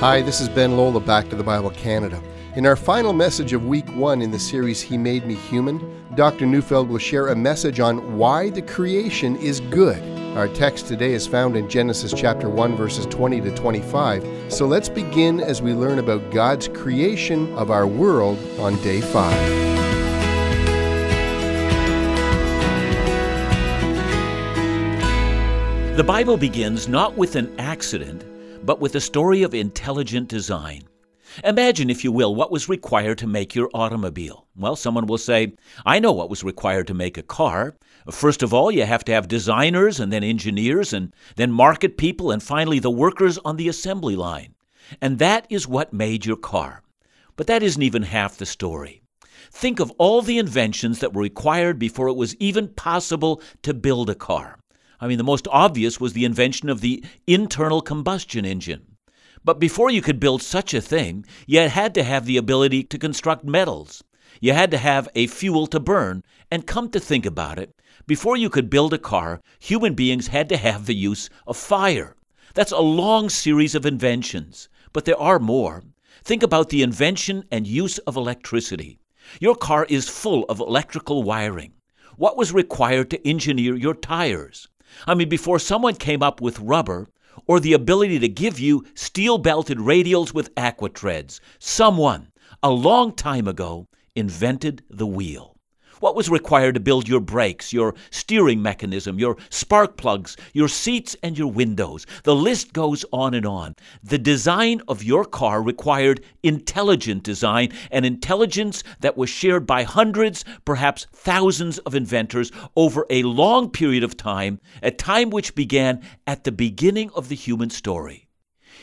Hi, this is Ben Lola, Back to the Bible Canada. In our final message of week one in the series He Made Me Human, Dr. Neufeld will share a message on why the creation is good. Our text today is found in Genesis chapter 1, verses 20 to 25. So let's begin as we learn about God's creation of our world on day 5. The Bible begins not with an accident, but with a story of intelligent design. Imagine, if you will, what was required to make your automobile. Well, someone will say, I know what was required to make a car. First of all, you have to have designers and then engineers and then market people and finally the workers on the assembly line. And that is what made your car. But that isn't even half the story. Think of all the inventions that were required before it was even possible to build a car. I mean, the most obvious was the invention of the internal combustion engine. But before you could build such a thing, you had to have the ability to construct metals. You had to have a fuel to burn. And come to think about it, before you could build a car, human beings had to have the use of fire. That's a long series of inventions, but there are more. Think about the invention and use of electricity. Your car is full of electrical wiring. What was required to engineer your tires? I mean, before someone came up with rubber or the ability to give you steel belted radials with aquatreads, someone, a long time ago, invented the wheel. What was required to build your brakes, your steering mechanism, your spark plugs, your seats, and your windows? The list goes on and on. The design of your car required intelligent design, and intelligence that was shared by hundreds, perhaps thousands of inventors over a long period of time, a time which began at the beginning of the human story.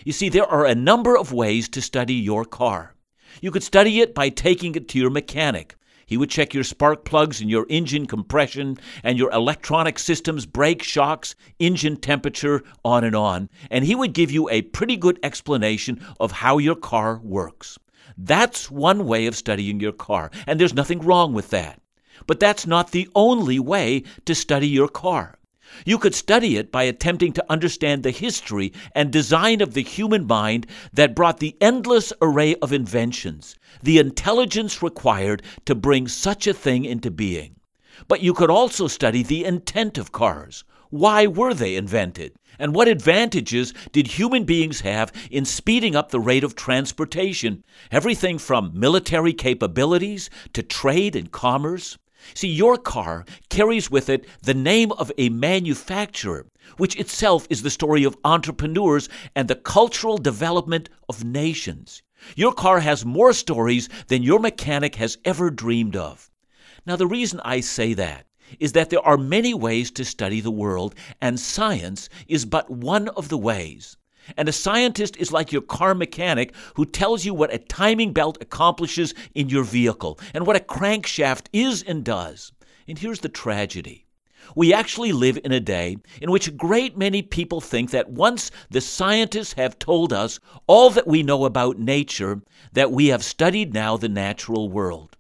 You see, there are a number of ways to study your car. You could study it by taking it to your mechanic. He would check your spark plugs and your engine compression and your electronic systems, brake shocks, engine temperature, on and on. And he would give you a pretty good explanation of how your car works. That's one way of studying your car, and there's nothing wrong with that. But that's not the only way to study your car. You could study it by attempting to understand the history and design of the human mind that brought the endless array of inventions, the intelligence required to bring such a thing into being. But you could also study the intent of cars. Why were they invented? And what advantages did human beings have in speeding up the rate of transportation? Everything from military capabilities to trade and commerce. See, your car carries with it the name of a manufacturer, which itself is the story of entrepreneurs and the cultural development of nations. Your car has more stories than your mechanic has ever dreamed of. Now, the reason I say that is that there are many ways to study the world, and science is but one of the ways. And a scientist is like your car mechanic who tells you what a timing belt accomplishes in your vehicle and what a crankshaft is and does. And here's the tragedy. We actually live in a day in which a great many people think that once the scientists have told us all that we know about nature, that we have studied now the natural world.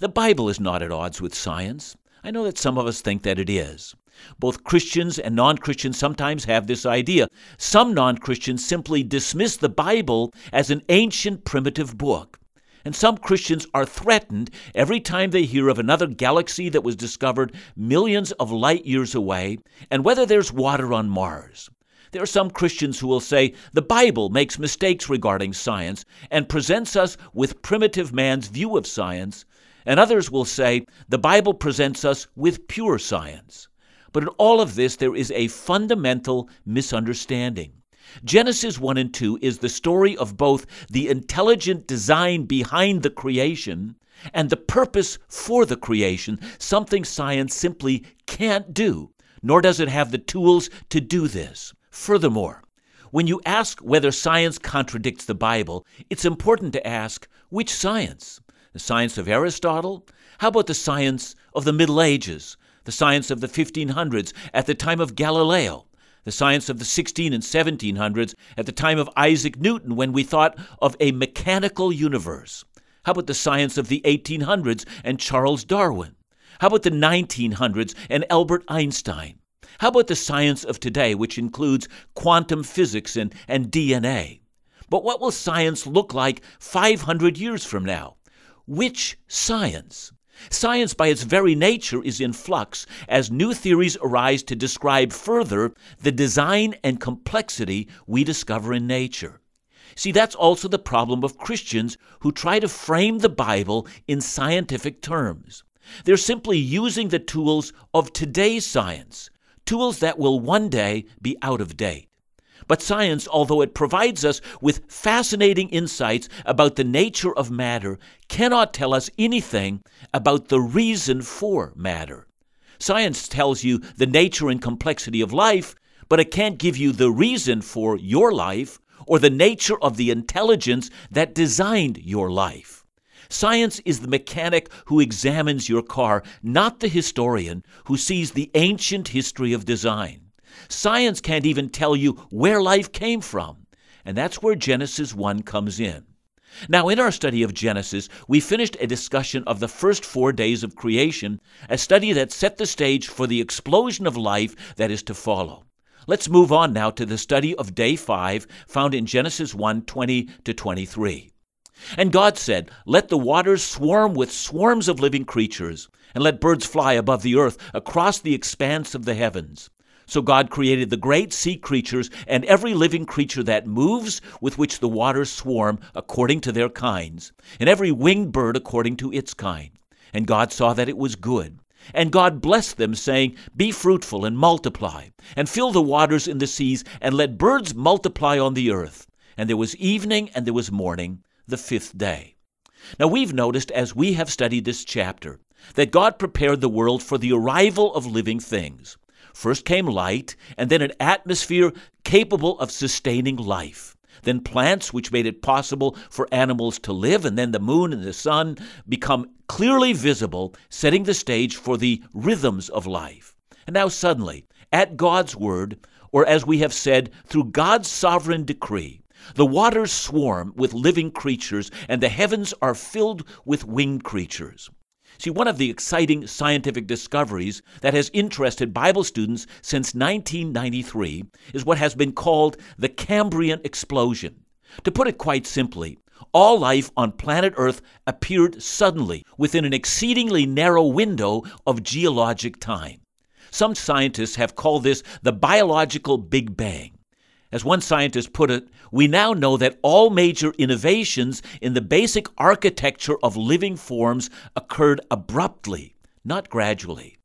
The Bible is not at odds with science. I know that some of us think that it is. Both Christians and non Christians sometimes have this idea. Some non Christians simply dismiss the Bible as an ancient primitive book. And some Christians are threatened every time they hear of another galaxy that was discovered millions of light years away and whether there's water on Mars. There are some Christians who will say the Bible makes mistakes regarding science and presents us with primitive man's view of science, and others will say the Bible presents us with pure science. But in all of this, there is a fundamental misunderstanding. Genesis 1 and 2 is the story of both the intelligent design behind the creation and the purpose for the creation, something science simply can't do, nor does it have the tools to do this. Furthermore, when you ask whether science contradicts the Bible, it's important to ask which science? The science of Aristotle? How about the science of the Middle Ages? The science of the 1500s at the time of Galileo, the science of the 16 and 1700s at the time of Isaac Newton when we thought of a mechanical universe. How about the science of the 1800s and Charles Darwin? How about the 1900s and Albert Einstein? How about the science of today, which includes quantum physics and, and DNA? But what will science look like 500 years from now? Which science? Science, by its very nature, is in flux as new theories arise to describe further the design and complexity we discover in nature. See, that's also the problem of Christians who try to frame the Bible in scientific terms. They're simply using the tools of today's science, tools that will one day be out of date. But science, although it provides us with fascinating insights about the nature of matter, cannot tell us anything about the reason for matter. Science tells you the nature and complexity of life, but it can't give you the reason for your life or the nature of the intelligence that designed your life. Science is the mechanic who examines your car, not the historian who sees the ancient history of design. Science can't even tell you where life came from, and that's where Genesis 1 comes in. Now, in our study of Genesis, we finished a discussion of the first four days of creation, a study that set the stage for the explosion of life that is to follow. Let's move on now to the study of day 5, found in Genesis 1 20 to 23. And God said, Let the waters swarm with swarms of living creatures, and let birds fly above the earth across the expanse of the heavens. So God created the great sea creatures and every living creature that moves, with which the waters swarm according to their kinds, and every winged bird according to its kind. And God saw that it was good. And God blessed them, saying, Be fruitful and multiply, and fill the waters in the seas, and let birds multiply on the earth. And there was evening and there was morning, the fifth day. Now, we've noticed as we have studied this chapter that God prepared the world for the arrival of living things. First came light, and then an atmosphere capable of sustaining life. Then plants, which made it possible for animals to live, and then the moon and the sun become clearly visible, setting the stage for the rhythms of life. And now, suddenly, at God's word, or as we have said, through God's sovereign decree, the waters swarm with living creatures, and the heavens are filled with winged creatures. See, one of the exciting scientific discoveries that has interested Bible students since 1993 is what has been called the Cambrian explosion. To put it quite simply, all life on planet Earth appeared suddenly within an exceedingly narrow window of geologic time. Some scientists have called this the biological Big Bang. As one scientist put it, we now know that all major innovations in the basic architecture of living forms occurred abruptly, not gradually.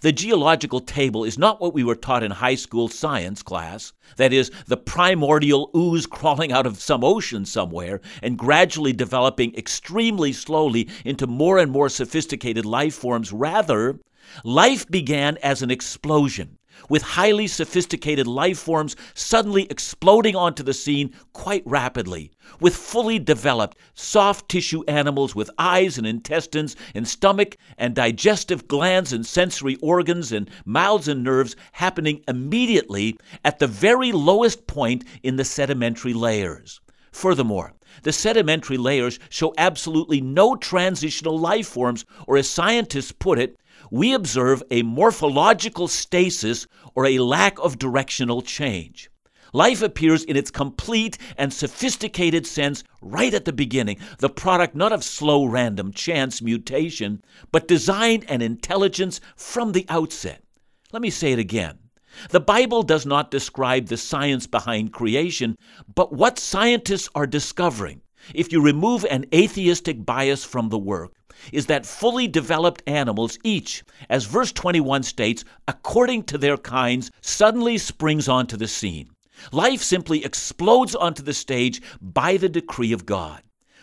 The geological table is not what we were taught in high school science class, that is, the primordial ooze crawling out of some ocean somewhere and gradually developing extremely slowly into more and more sophisticated life forms. Rather, life began as an explosion with highly sophisticated life forms suddenly exploding onto the scene quite rapidly, with fully developed soft tissue animals with eyes and intestines and stomach and digestive glands and sensory organs and mouths and nerves happening immediately at the very lowest point in the sedimentary layers. Furthermore, the sedimentary layers show absolutely no transitional life forms, or as scientists put it, we observe a morphological stasis or a lack of directional change. Life appears in its complete and sophisticated sense right at the beginning, the product not of slow random chance mutation, but design and intelligence from the outset. Let me say it again. The Bible does not describe the science behind creation, but what scientists are discovering, if you remove an atheistic bias from the work, is that fully developed animals, each, as verse 21 states, according to their kinds, suddenly springs onto the scene. Life simply explodes onto the stage by the decree of God.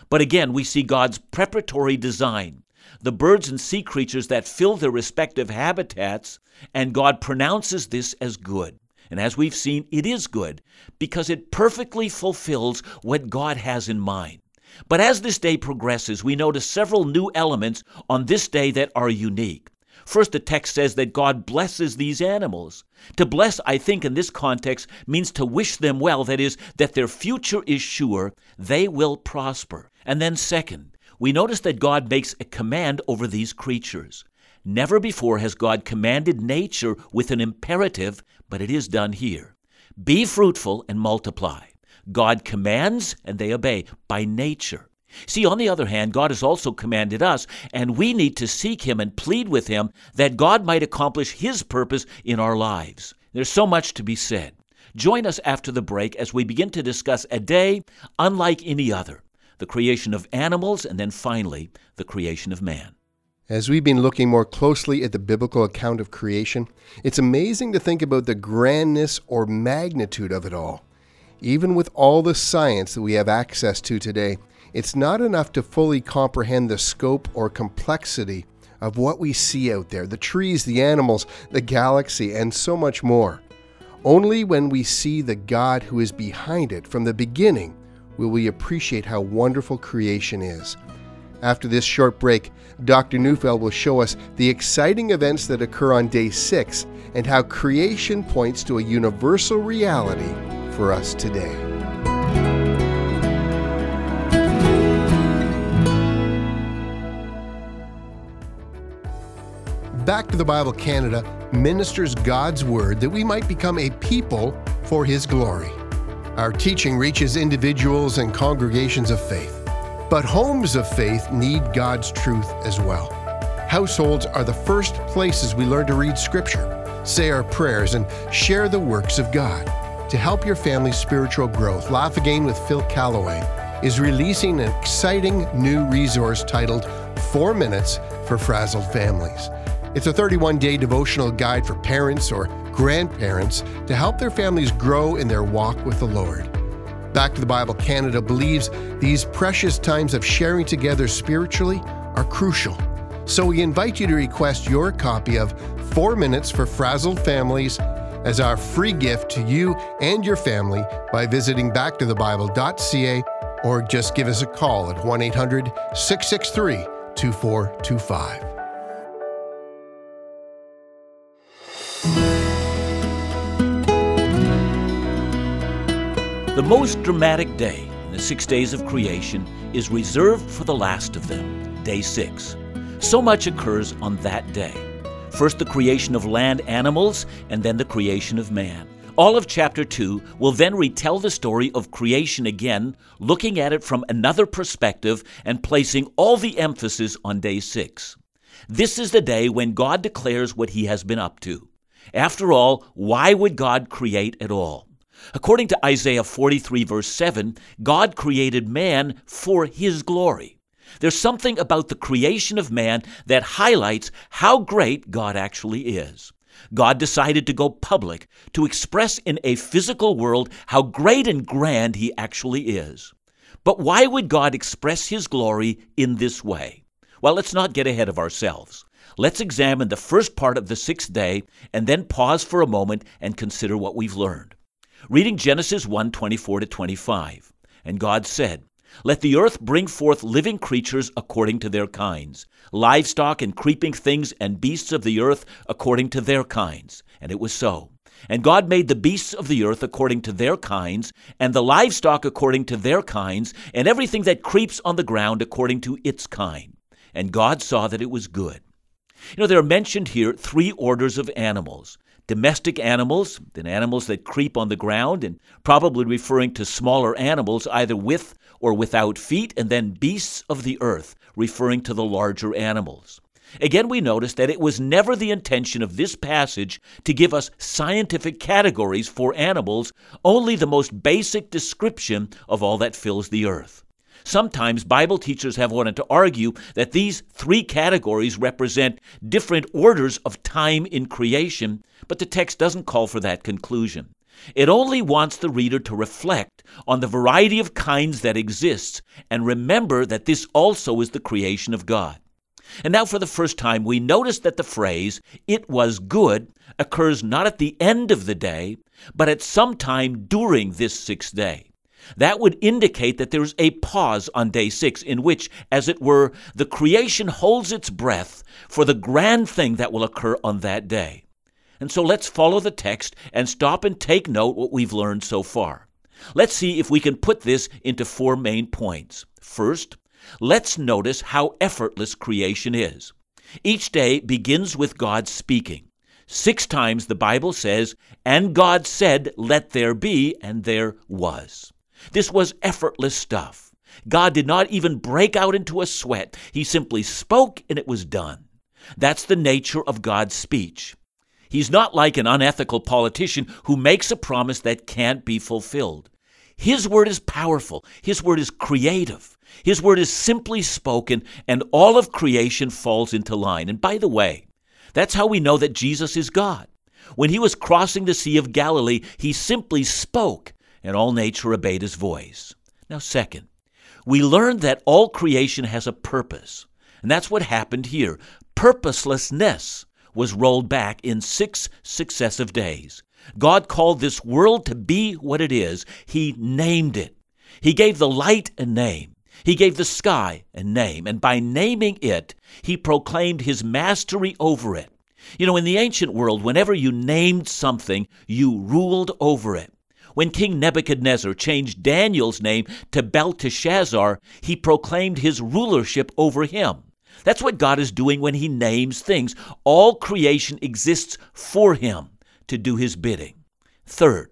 But again, we see God's preparatory design. The birds and sea creatures that fill their respective habitats, and God pronounces this as good. And as we've seen, it is good because it perfectly fulfills what God has in mind. But as this day progresses, we notice several new elements on this day that are unique. First, the text says that God blesses these animals. To bless, I think, in this context, means to wish them well, that is, that their future is sure, they will prosper. And then, second, we notice that God makes a command over these creatures. Never before has God commanded nature with an imperative, but it is done here Be fruitful and multiply. God commands and they obey by nature. See, on the other hand, God has also commanded us, and we need to seek Him and plead with Him that God might accomplish His purpose in our lives. There's so much to be said. Join us after the break as we begin to discuss a day unlike any other the creation of animals, and then finally, the creation of man. As we've been looking more closely at the biblical account of creation, it's amazing to think about the grandness or magnitude of it all. Even with all the science that we have access to today, it's not enough to fully comprehend the scope or complexity of what we see out there the trees, the animals, the galaxy, and so much more. Only when we see the God who is behind it from the beginning will we appreciate how wonderful creation is. After this short break, Dr. Neufeld will show us the exciting events that occur on day six and how creation points to a universal reality for us today. Back to the Bible Canada ministers God's Word that we might become a people for His glory. Our teaching reaches individuals and congregations of faith. But homes of faith need God's truth as well. Households are the first places we learn to read Scripture, say our prayers, and share the works of God. To help your family's spiritual growth, Laugh Again with Phil Callaway is releasing an exciting new resource titled Four Minutes for Frazzled Families. It's a 31 day devotional guide for parents or grandparents to help their families grow in their walk with the Lord. Back to the Bible Canada believes these precious times of sharing together spiritually are crucial. So we invite you to request your copy of Four Minutes for Frazzled Families as our free gift to you and your family by visiting backtothebible.ca or just give us a call at 1 800 663 2425. The most dramatic day in the six days of creation is reserved for the last of them, day six. So much occurs on that day. First, the creation of land animals, and then the creation of man. All of chapter 2 will then retell the story of creation again, looking at it from another perspective and placing all the emphasis on day 6. This is the day when God declares what he has been up to. After all, why would God create at all? According to Isaiah 43, verse 7, God created man for his glory. There's something about the creation of man that highlights how great God actually is. God decided to go public to express in a physical world how great and grand he actually is. But why would God express his glory in this way? Well, let's not get ahead of ourselves. Let's examine the first part of the sixth day and then pause for a moment and consider what we've learned. Reading Genesis 1 24 to 25. And God said, Let the earth bring forth living creatures according to their kinds, livestock and creeping things and beasts of the earth according to their kinds. And it was so. And God made the beasts of the earth according to their kinds, and the livestock according to their kinds, and everything that creeps on the ground according to its kind. And God saw that it was good. You know, there are mentioned here three orders of animals domestic animals, then animals that creep on the ground, and probably referring to smaller animals either with or without feet, and then beasts of the earth, referring to the larger animals. Again, we notice that it was never the intention of this passage to give us scientific categories for animals, only the most basic description of all that fills the earth. Sometimes Bible teachers have wanted to argue that these three categories represent different orders of time in creation, but the text doesn't call for that conclusion. It only wants the reader to reflect on the variety of kinds that exists and remember that this also is the creation of God. And now, for the first time, we notice that the phrase, it was good, occurs not at the end of the day, but at some time during this sixth day. That would indicate that there's a pause on day six in which, as it were, the creation holds its breath for the grand thing that will occur on that day. And so let's follow the text and stop and take note what we've learned so far. Let's see if we can put this into four main points. First, let's notice how effortless creation is. Each day begins with God speaking. Six times the Bible says, And God said, Let there be, and there was. This was effortless stuff. God did not even break out into a sweat. He simply spoke and it was done. That's the nature of God's speech. He's not like an unethical politician who makes a promise that can't be fulfilled. His word is powerful. His word is creative. His word is simply spoken, and all of creation falls into line. And by the way, that's how we know that Jesus is God. When he was crossing the Sea of Galilee, he simply spoke, and all nature obeyed his voice. Now, second, we learned that all creation has a purpose. And that's what happened here. Purposelessness was rolled back in six successive days. God called this world to be what it is. He named it. He gave the light a name. He gave the sky a name. And by naming it, he proclaimed his mastery over it. You know, in the ancient world, whenever you named something, you ruled over it. When King Nebuchadnezzar changed Daniel's name to Belteshazzar, he proclaimed his rulership over him. That's what God is doing when He names things. All creation exists for Him to do His bidding. Third,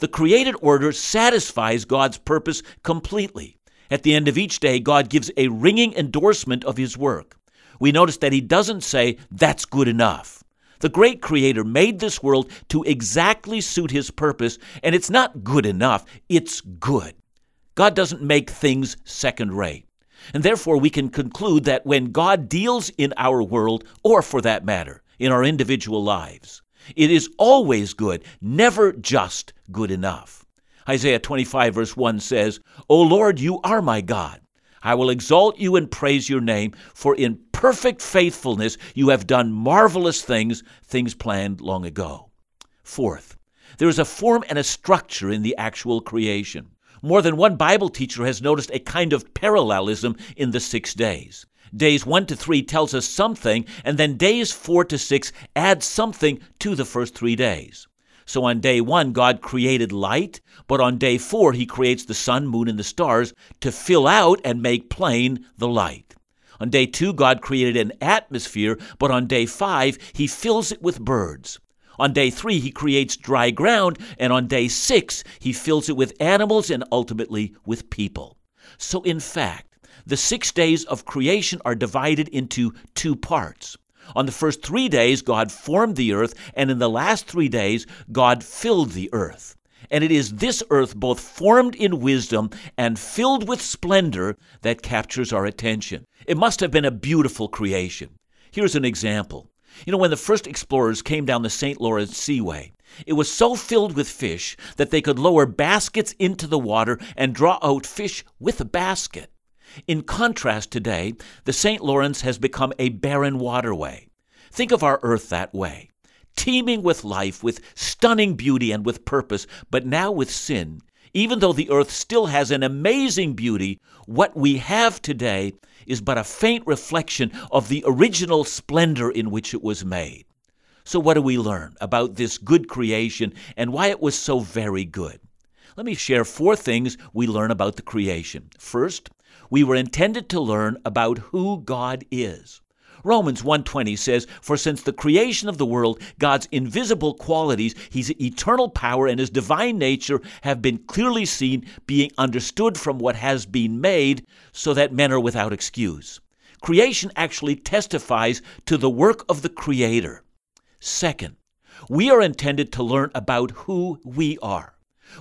the created order satisfies God's purpose completely. At the end of each day, God gives a ringing endorsement of His work. We notice that He doesn't say, That's good enough. The great Creator made this world to exactly suit His purpose, and it's not good enough, it's good. God doesn't make things second rate. And therefore, we can conclude that when God deals in our world, or for that matter, in our individual lives, it is always good, never just good enough. Isaiah 25, verse 1 says, O Lord, you are my God. I will exalt you and praise your name, for in perfect faithfulness you have done marvelous things, things planned long ago. Fourth, there is a form and a structure in the actual creation. More than one Bible teacher has noticed a kind of parallelism in the six days. Days 1 to 3 tells us something, and then days 4 to 6 add something to the first three days. So on day 1, God created light, but on day 4, He creates the sun, moon, and the stars to fill out and make plain the light. On day 2, God created an atmosphere, but on day 5, He fills it with birds. On day three, he creates dry ground, and on day six, he fills it with animals and ultimately with people. So, in fact, the six days of creation are divided into two parts. On the first three days, God formed the earth, and in the last three days, God filled the earth. And it is this earth, both formed in wisdom and filled with splendor, that captures our attention. It must have been a beautiful creation. Here's an example. You know, when the first explorers came down the St. Lawrence Seaway, it was so filled with fish that they could lower baskets into the water and draw out fish with a basket. In contrast, today, the St. Lawrence has become a barren waterway. Think of our earth that way teeming with life, with stunning beauty, and with purpose, but now with sin. Even though the earth still has an amazing beauty, what we have today is but a faint reflection of the original splendor in which it was made. So, what do we learn about this good creation and why it was so very good? Let me share four things we learn about the creation. First, we were intended to learn about who God is. Romans 1:20 says, "For since the creation of the world, God's invisible qualities, his eternal power and his divine nature have been clearly seen, being understood from what has been made, so that men are without excuse." Creation actually testifies to the work of the creator. Second, we are intended to learn about who we are.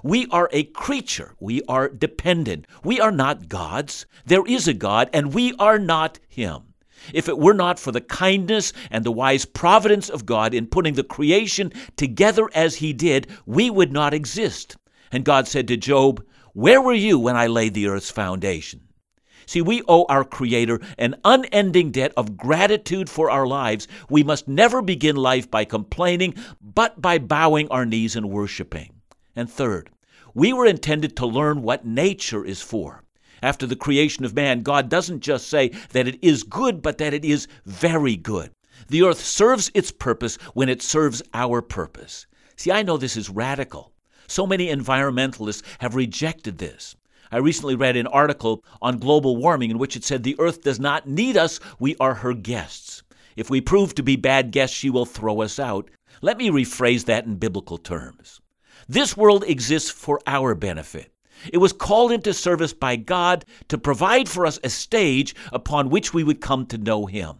We are a creature. We are dependent. We are not gods. There is a God, and we are not Him. If it were not for the kindness and the wise providence of God in putting the creation together as He did, we would not exist. And God said to Job, Where were you when I laid the earth's foundation? See, we owe our Creator an unending debt of gratitude for our lives. We must never begin life by complaining, but by bowing our knees and worshiping. And third, we were intended to learn what nature is for. After the creation of man, God doesn't just say that it is good, but that it is very good. The earth serves its purpose when it serves our purpose. See, I know this is radical. So many environmentalists have rejected this. I recently read an article on global warming in which it said the earth does not need us, we are her guests. If we prove to be bad guests, she will throw us out. Let me rephrase that in biblical terms. This world exists for our benefit. It was called into service by God to provide for us a stage upon which we would come to know Him.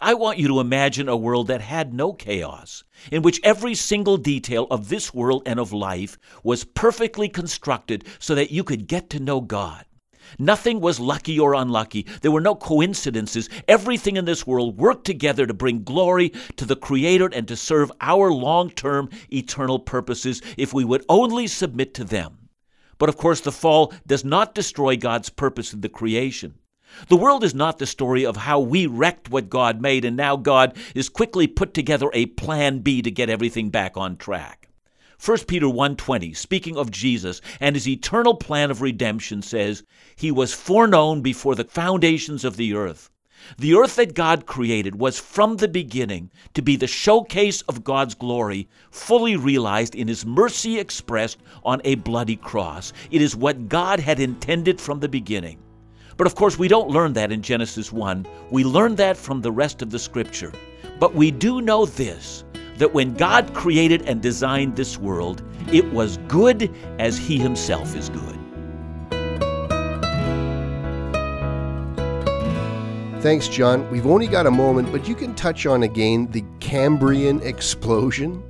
I want you to imagine a world that had no chaos, in which every single detail of this world and of life was perfectly constructed so that you could get to know God. Nothing was lucky or unlucky. There were no coincidences. Everything in this world worked together to bring glory to the Creator and to serve our long term eternal purposes if we would only submit to them. But of course, the fall does not destroy God's purpose in the creation. The world is not the story of how we wrecked what God made and now God is quickly put together a plan B to get everything back on track. 1 Peter 1:20 speaking of Jesus and his eternal plan of redemption says he was foreknown before the foundations of the earth. The earth that God created was from the beginning to be the showcase of God's glory, fully realized in His mercy expressed on a bloody cross. It is what God had intended from the beginning. But of course, we don't learn that in Genesis 1. We learn that from the rest of the scripture. But we do know this that when God created and designed this world, it was good as He Himself is good. Thanks, John. We've only got a moment, but you can touch on again the Cambrian explosion.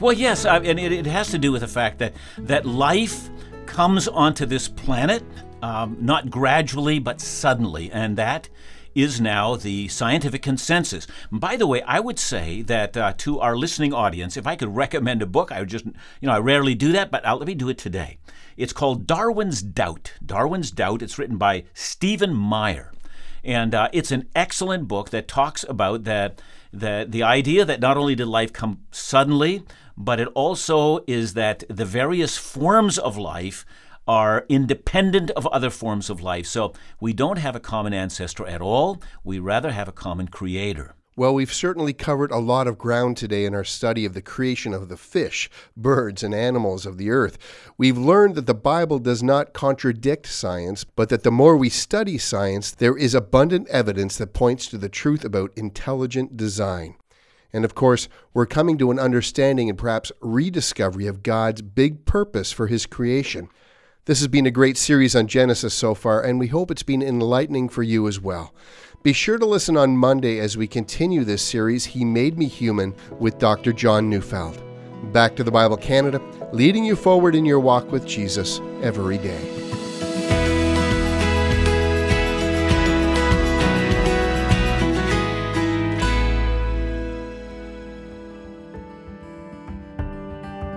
Well, yes, uh, and it, it, has to do with the fact that that life comes onto this planet um, not gradually but suddenly, and that is now the scientific consensus. By the way, I would say that uh, to our listening audience, if I could recommend a book, I would just, you know, I rarely do that, but I'll, let me do it today. It's called Darwin's Doubt. Darwin's Doubt. It's written by Stephen Meyer. And uh, it's an excellent book that talks about that, that the idea that not only did life come suddenly, but it also is that the various forms of life are independent of other forms of life. So we don't have a common ancestor at all. We rather have a common creator. Well, we've certainly covered a lot of ground today in our study of the creation of the fish, birds, and animals of the earth. We've learned that the Bible does not contradict science, but that the more we study science, there is abundant evidence that points to the truth about intelligent design. And of course, we're coming to an understanding and perhaps rediscovery of God's big purpose for His creation. This has been a great series on Genesis so far, and we hope it's been enlightening for you as well. Be sure to listen on Monday as we continue this series, He Made Me Human, with Dr. John Neufeld. Back to the Bible Canada, leading you forward in your walk with Jesus every day.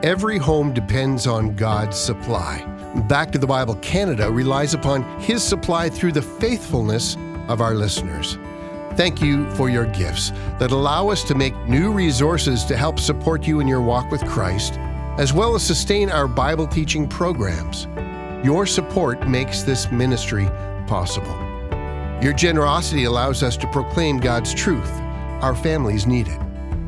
Every home depends on God's supply. Back to the Bible Canada relies upon His supply through the faithfulness of our listeners. Thank you for your gifts that allow us to make new resources to help support you in your walk with Christ, as well as sustain our Bible teaching programs. Your support makes this ministry possible. Your generosity allows us to proclaim God's truth. Our families need it.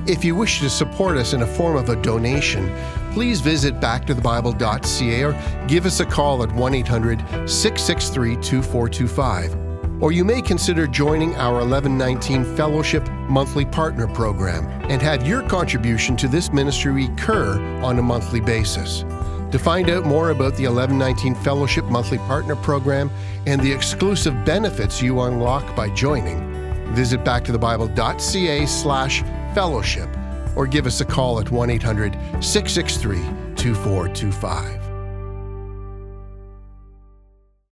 If you wish to support us in a form of a donation, please visit backtothebible.ca or give us a call at 1 800 663 2425. Or you may consider joining our 1119 Fellowship Monthly Partner Program and have your contribution to this ministry recur on a monthly basis. To find out more about the 1119 Fellowship Monthly Partner Program and the exclusive benefits you unlock by joining, visit backtothebible.ca slash fellowship or give us a call at 1 800 663 2425.